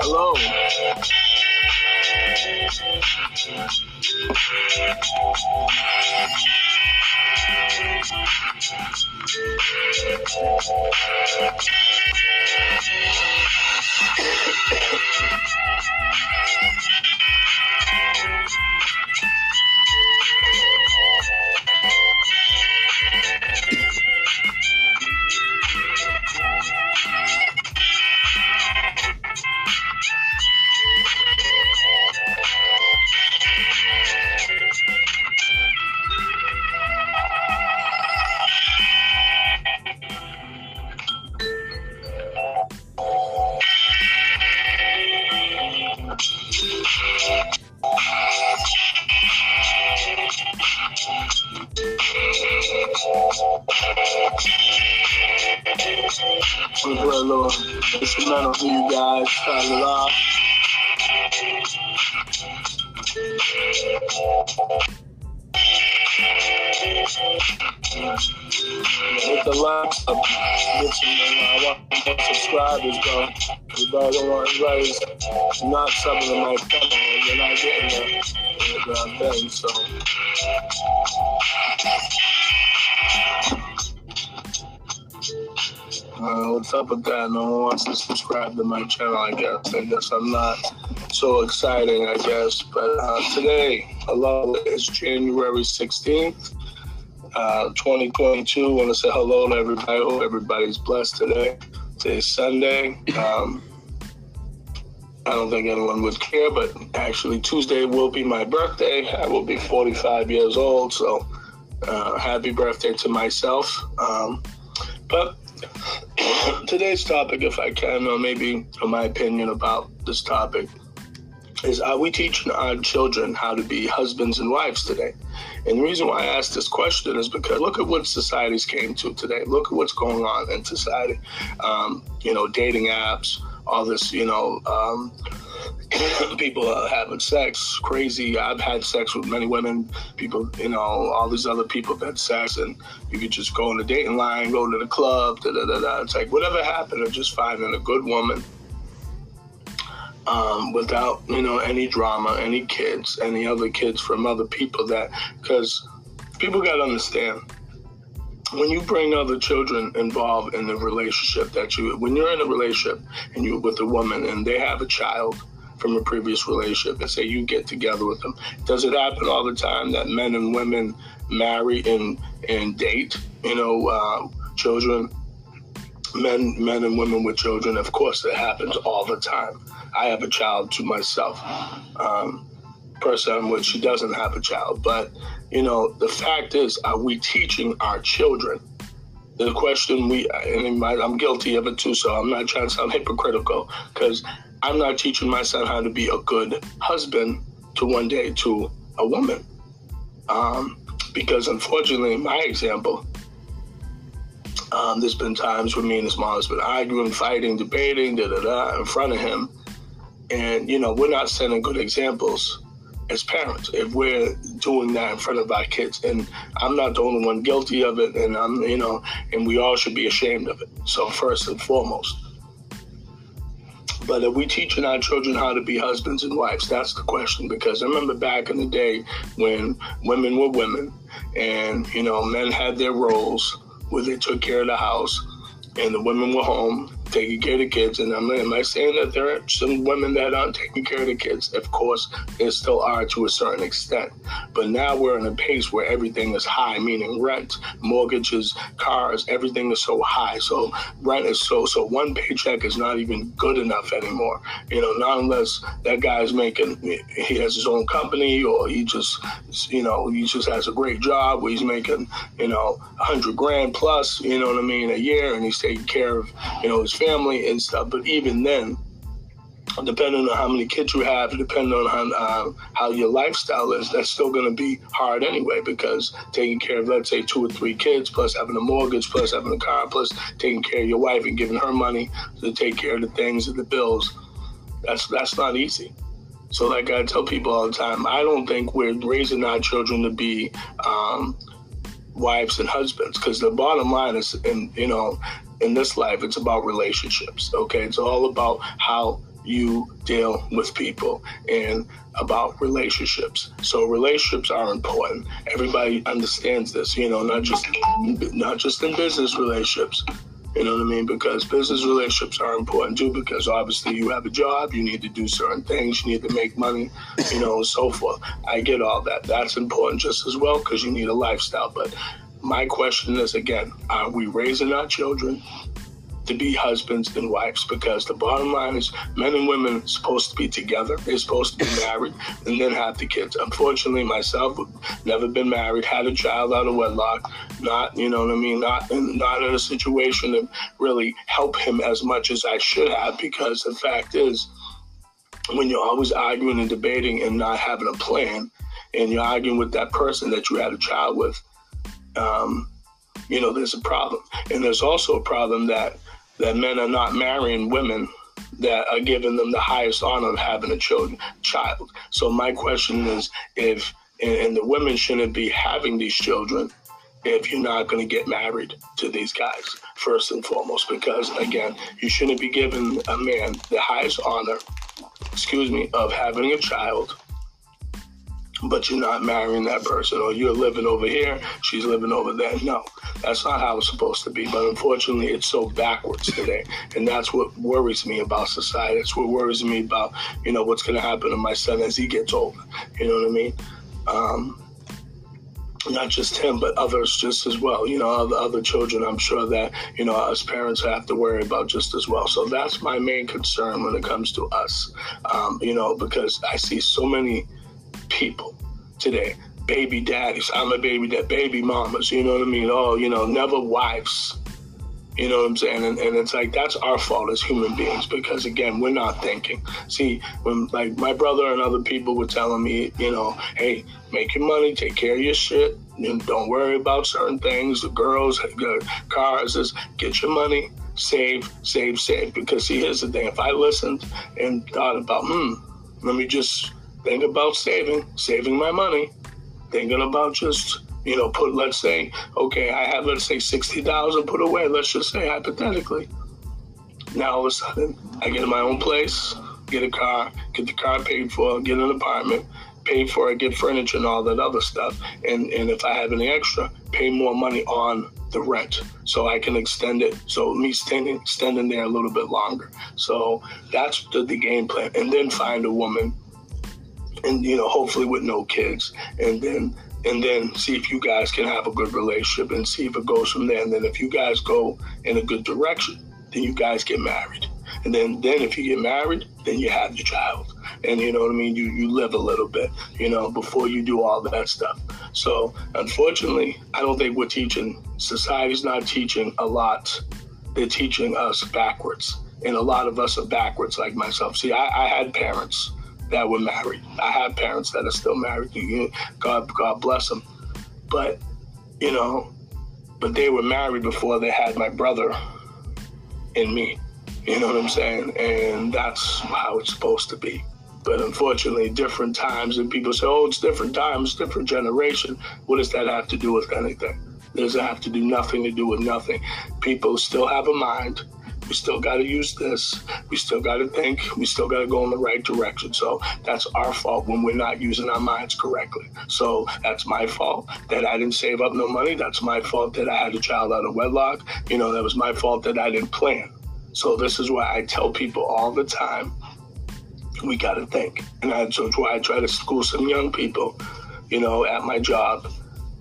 Hello. Instrumental for you guys. Start it off. Hit the want more subscribers, bro. Everybody don't want everybody's not subbing to my channel. You're not getting thing, so. Uh, what's up with that? No one wants to subscribe to my channel, I guess. I guess I'm not so exciting, I guess. But uh, today, hello, it's January 16th, uh, 2022. I want to say hello to everybody. Hope everybody's blessed today. Today's Sunday. Um, I don't think anyone would care, but actually, Tuesday will be my birthday. I will be 45 years old, so uh, happy birthday to myself. Um, but today's topic, if I can, or maybe my opinion about this topic, is are we teaching our children how to be husbands and wives today? And the reason why I ask this question is because look at what society's came to today. Look at what's going on in society. Um, you know, dating apps, all this, you know, um, people are having sex crazy. I've had sex with many women. People, you know, all these other people have had sex, and you could just go on the dating line, go to the club, da da da da. It's like whatever happened to just finding a good woman um, without, you know, any drama, any kids, any other kids from other people. That because people got to understand when you bring other children involved in the relationship that you when you're in a relationship and you're with a woman and they have a child from a previous relationship and say you get together with them. Does it happen all the time that men and women marry and and date you know uh, children? Men men and women with children of course it happens all the time. I have a child to myself. Um, person which she doesn't have a child. But you know the fact is are we teaching our children? The question we and i'm guilty of it too so i'm not trying to sound hypocritical because i'm not teaching my son how to be a good husband to one day to a woman. Um, because unfortunately in my example um, there's been times where me and his mom has been arguing fighting debating da da da in front of him. And you know we're not setting good examples as parents if we're doing that in front of our kids. And i'm not the only one guilty of it. And i'm you know and we all should be ashamed of it. So first and foremost but are we teaching our children how to be husbands and wives that's the question. Because i remember back in the day when women were women and you know men had their roles where they took care of the house and the women were home taking care of the kids. And I'm am I saying that there are some women that aren't taking care of the kids? Of course, there still are to a certain extent. But now we're in a pace where everything is high, meaning rent, mortgages, cars, everything is so high. So rent is so so one paycheck is not even good enough anymore. You know, not unless that guy's making he has his own company or he just you know he just has a great job where he's making you know a hundred grand plus. You know what I mean a year, and he's taking care of you know his family and stuff. But even then, depending on how many kids you have, depending on how, uh, how your lifestyle is, that's still going to be hard anyway because taking care of, let's say, two or three kids, plus having a mortgage, plus having a car, plus taking care of your wife and giving her money to take care of the things and the bills, that's that's not easy. So, like I tell people all the time, I don't think we're raising our children to be um, wives and husbands because the bottom line is, and you know, in this life, it's about relationships. Okay, it's all about how you deal with people and about relationships. So relationships are important. Everybody understands this, you know, not just not just in business relationships. You know what I mean? Because business relationships are important too, because obviously you have a job, you need to do certain things, you need to make money, you know, and so forth. I get all that. That's important just as well because you need a lifestyle. But my question is again, are we raising our children to be husbands and wives because the bottom line is men and women are supposed to be together. They're supposed to be married and then have the kids. Unfortunately, myself, never been married, had a child out of wedlock, not, you know what I mean, not in, not in a situation to really help him as much as I should have because the fact is, when you're always arguing and debating and not having a plan, and you're arguing with that person that you had a child with, um, you know, there's a problem. And there's also a problem that that men are not marrying women that are giving them the highest honor of having a children, child. So my question is, if and the women shouldn't be having these children if you're not going to get married to these guys first and foremost, because again, you shouldn't be giving a man the highest honor, excuse me, of having a child but you're not marrying that person, or you're living over here, she's living over there. No, that's not how it's supposed to be. But unfortunately, it's so backwards today, and that's what worries me about society. It's what worries me about, you know, what's going to happen to my son as he gets older. You know what I mean? Um, not just him, but others just as well. You know, other, other children, I'm sure that, you know, us parents have to worry about just as well. So that's my main concern when it comes to us, um, you know, because I see so many people today. Baby daddies. I'm a baby dad, baby mamas, you know what I mean? Oh, you know, never wives. You know what I'm saying? And, and it's like that's our fault as human beings because again, we're not thinking. See, when like my brother and other people were telling me, you know, hey, make your money, take care of your shit, and don't worry about certain things. The girls, the cars, is get your money, save, save, save. Because see, here's the thing: if I listened and thought about, hmm, let me just think about saving, saving my money, thinking about just, you know, put, let's say, okay, I have, let's say, 60000 put away, let's just say hypothetically. Now all of a sudden, I get in my own place, get a car, get the car paid for, get an apartment, pay for it, get furniture and all that other stuff. And, and if I have any extra, pay more money on the rent so I can extend it. So me standing standing there a little bit longer. So that's the, the game plan. And then find a woman and you know hopefully with no kids. And then and then see if you guys can have a good relationship and see if it goes from there. And then if you guys go in a good direction then you guys get married. And then then if you get married then you have your child. And you know what i mean? You you live a little bit you know before you do all that stuff. So unfortunately i don't think we're teaching society's not teaching a lot. They're teaching us backwards. And a lot of us are backwards like myself. See i, I had parents that were married. I have parents that are still married. God, God bless them. But you know, but they were married before they had my brother and me. You know what I'm saying? And that's how it's supposed to be. But unfortunately, different times, and people say, oh, it's different times, different generation. What does that have to do with anything? Does it have to do nothing to do with nothing? People still have a mind we still got to use this. We still got to think. We still got to go in the right direction. So that's our fault when we're not using our minds correctly. So that's my fault that I didn't save up no money. That's my fault that I had a child out of wedlock. You know, that was my fault that I didn't plan. So this is why I tell people all the time we got to think. And that's why I try to school some young people, you know, at my job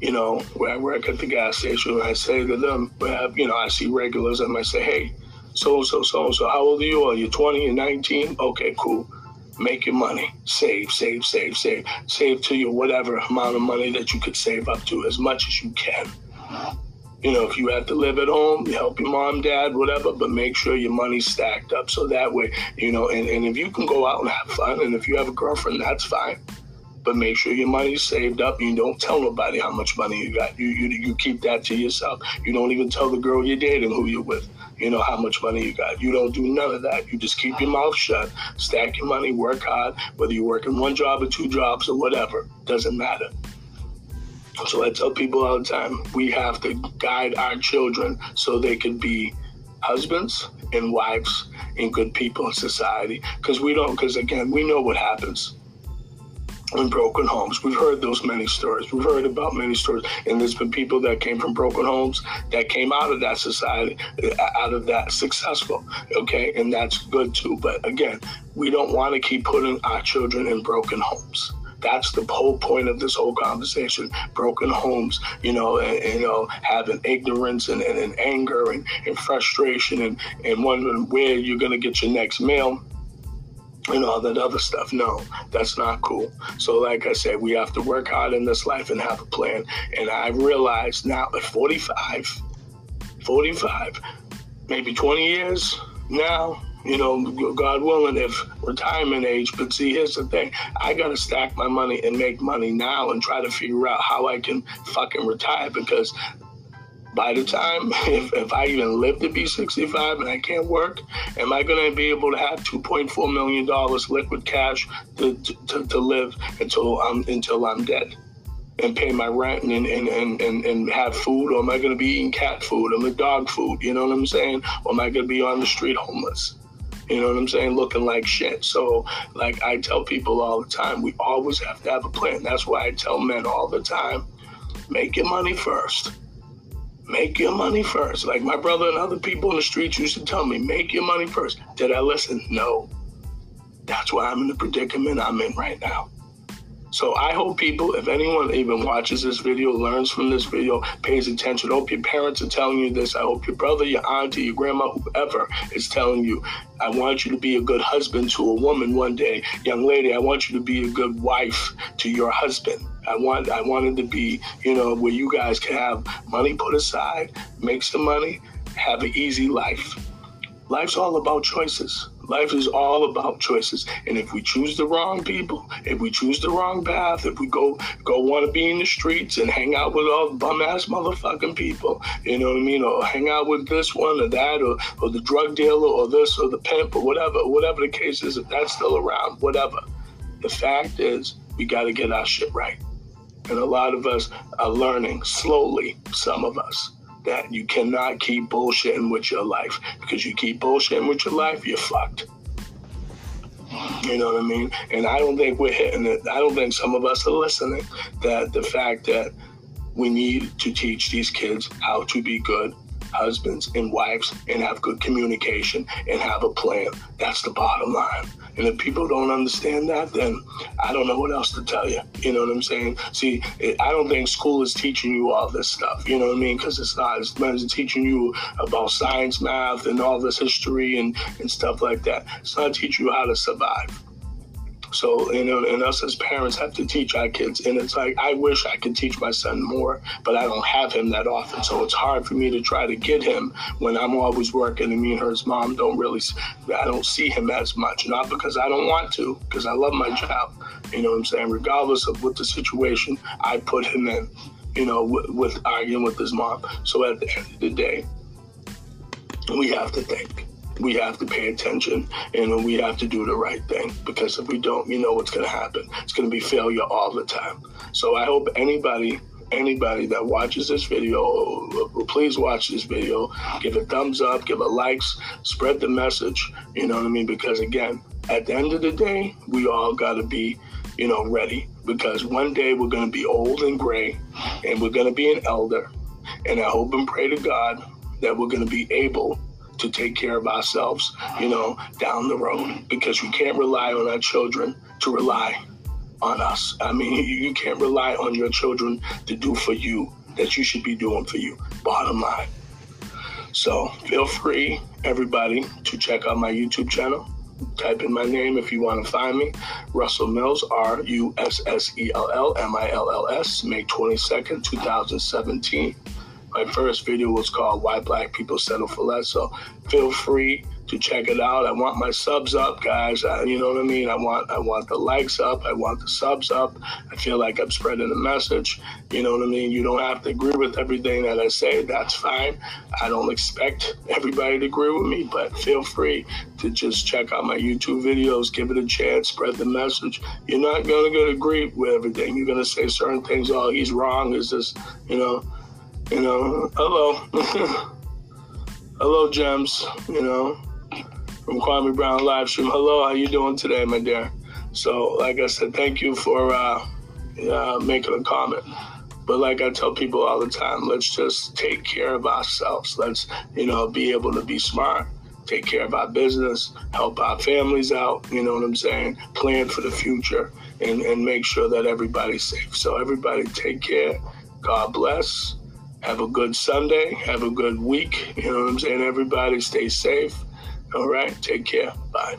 you know, where I work at the gas station, I say to them, you know, I see regulars and I say, hey, so and so, so and so. How old are you? Are you 20 and 19? Okay, cool. Make your money. Save, save, save, save. Save to your whatever amount of money that you could save up to as much as you can. You know, if you have to live at home, help your mom, dad, whatever, but make sure your money's stacked up so that way, you know, and, and if you can go out and have fun, and if you have a girlfriend, that's fine but make sure your money's saved up. You don't tell nobody how much money you got. You, you you keep that to yourself. You don't even tell the girl you're dating who you're with. You know how much money you got. You don't do none of that. You just keep your mouth shut, stack your money, work hard. Whether you're working one job or two jobs or whatever, doesn't matter. So I tell people all the time, we have to guide our children so they can be husbands and wives and good people in society. Because we don't, because again, we know what happens in broken homes. We've heard those many stories. We've heard about many stories. And there's been people that came from broken homes that came out of that society, out of that successful. Okay. And that's good too. But again, we don't want to keep putting our children in broken homes. That's the whole point of this whole conversation. Broken homes, you know, and, and you know, having ignorance and, and, and anger and, and frustration and, and wondering where you're going to get your next meal and all that other stuff. No, that's not cool. So, like I said, we have to work hard in this life and have a plan. And I realize now at 45, 45, maybe 20 years now, you know, God willing, if retirement age. But see, here's the thing I got to stack my money and make money now and try to figure out how I can fucking retire because by the time, if, if I even live to be 65 and I can't work, am I going to be able to have 2.4 million dollars liquid cash to, to, to live until I'm until I'm dead? and pay my rent and, and, and, and, and have food, or am I going to be eating cat food or dog food? You know what I'm saying? Or am I going to be on the street homeless? You know what I'm saying? Looking like shit. So, like I tell people all the time, we always have to have a plan. That's why I tell men all the time make your money first Make your money first. Like my brother and other people in the streets used to tell me, make your money first. Did I listen? No. That's why I'm in the predicament I'm in right now. So I hope people, if anyone even watches this video, learns from this video, pays attention. I hope your parents are telling you this. I hope your brother, your auntie, your grandma, whoever is telling you, I want you to be a good husband to a woman one day. Young lady, I want you to be a good wife to your husband. I want I wanted to be, you know, where you guys can have money put aside, make some money, have an easy life. Life's all about choices. Life is all about choices. And if we choose the wrong people, if we choose the wrong path, if we go go want to be in the streets and hang out with all bum ass motherfucking people, you know what I mean? Or hang out with this one or that or, or the drug dealer or this or the pimp or whatever, whatever the case is, if that's still around, whatever. The fact is we gotta get our shit right. And a lot of us are learning slowly, some of us, that you cannot keep bullshitting with your life. Because you keep bullshitting with your life, you're fucked. You know what I mean? And I don't think we're hitting it. I don't think some of us are listening. That the fact that we need to teach these kids how to be good husbands and wives and have good communication and have a plan. That's the bottom line. And if people don't understand that, then I don't know what else to tell you. You know what I'm saying? See, I don't think school is teaching you all this stuff. You know what I mean? Because it's not. It's teaching you about science, math, and all this history and, and stuff like that. It's not teaching you how to survive. So, you know, and us as parents have to teach our kids. And it's like, I wish I could teach my son more, but I don't have him that often. So it's hard for me to try to get him when I'm always working and me and her's mom don't really, I don't see him as much. Not because I don't want to, because I love my job. You know what I'm saying? Regardless of what the situation I put him in, you know, with, with arguing with his mom. So at the end of the day, we have to think we have to pay attention and we have to do the right thing because if we don't, you know what's going to happen. It's going to be failure all the time. So I hope anybody anybody that watches this video, please watch this video. Give a thumbs up, give a likes, spread the message. You know what I mean? Because again, at the end of the day, we all got to be, you know, ready. Because one day we're going to be old and gray, and we're going to be an elder. And I hope and pray to God that we're going to be able to take care of ourselves, you know, down the road because we can't rely on our children to rely on us. I mean, you can't rely on your children to do for you that you should be doing for you. Bottom line. So feel free, everybody, to check out my YouTube channel. Type in my name if you want to find me. Russell Mills, R U S S E L L M I L L S, May 22nd, 2017. My first video was called Why Black People Settle for Less. So feel free to check it out. I want my subs up, guys. I, you know what I mean? I want I want the likes up. I want the subs up. I feel like I'm spreading a message. You know what I mean? You don't have to agree with everything that I say. That's fine. I don't expect everybody to agree with me, but feel free to just check out my YouTube videos, give it a chance, spread the message. You're not gonna get agree with everything. You're gonna say certain things. Oh, he's wrong. Is this, you know? You know, hello. hello, Gems. You know, from Kwame Brown live stream. Hello, how you doing today, my dear? So, like I said, thank you for uh, uh, making a comment. But like I tell people all the time, let's just take care of ourselves. Let's, you know, be able to be smart, take care of our business, help our families out, you know what I'm saying? Plan for the future and, and make sure that everybody's safe. So everybody take care. God bless. Have a good Sunday. Have a good week. You know what I'm saying? Everybody stay safe. All right. Take care. Bye.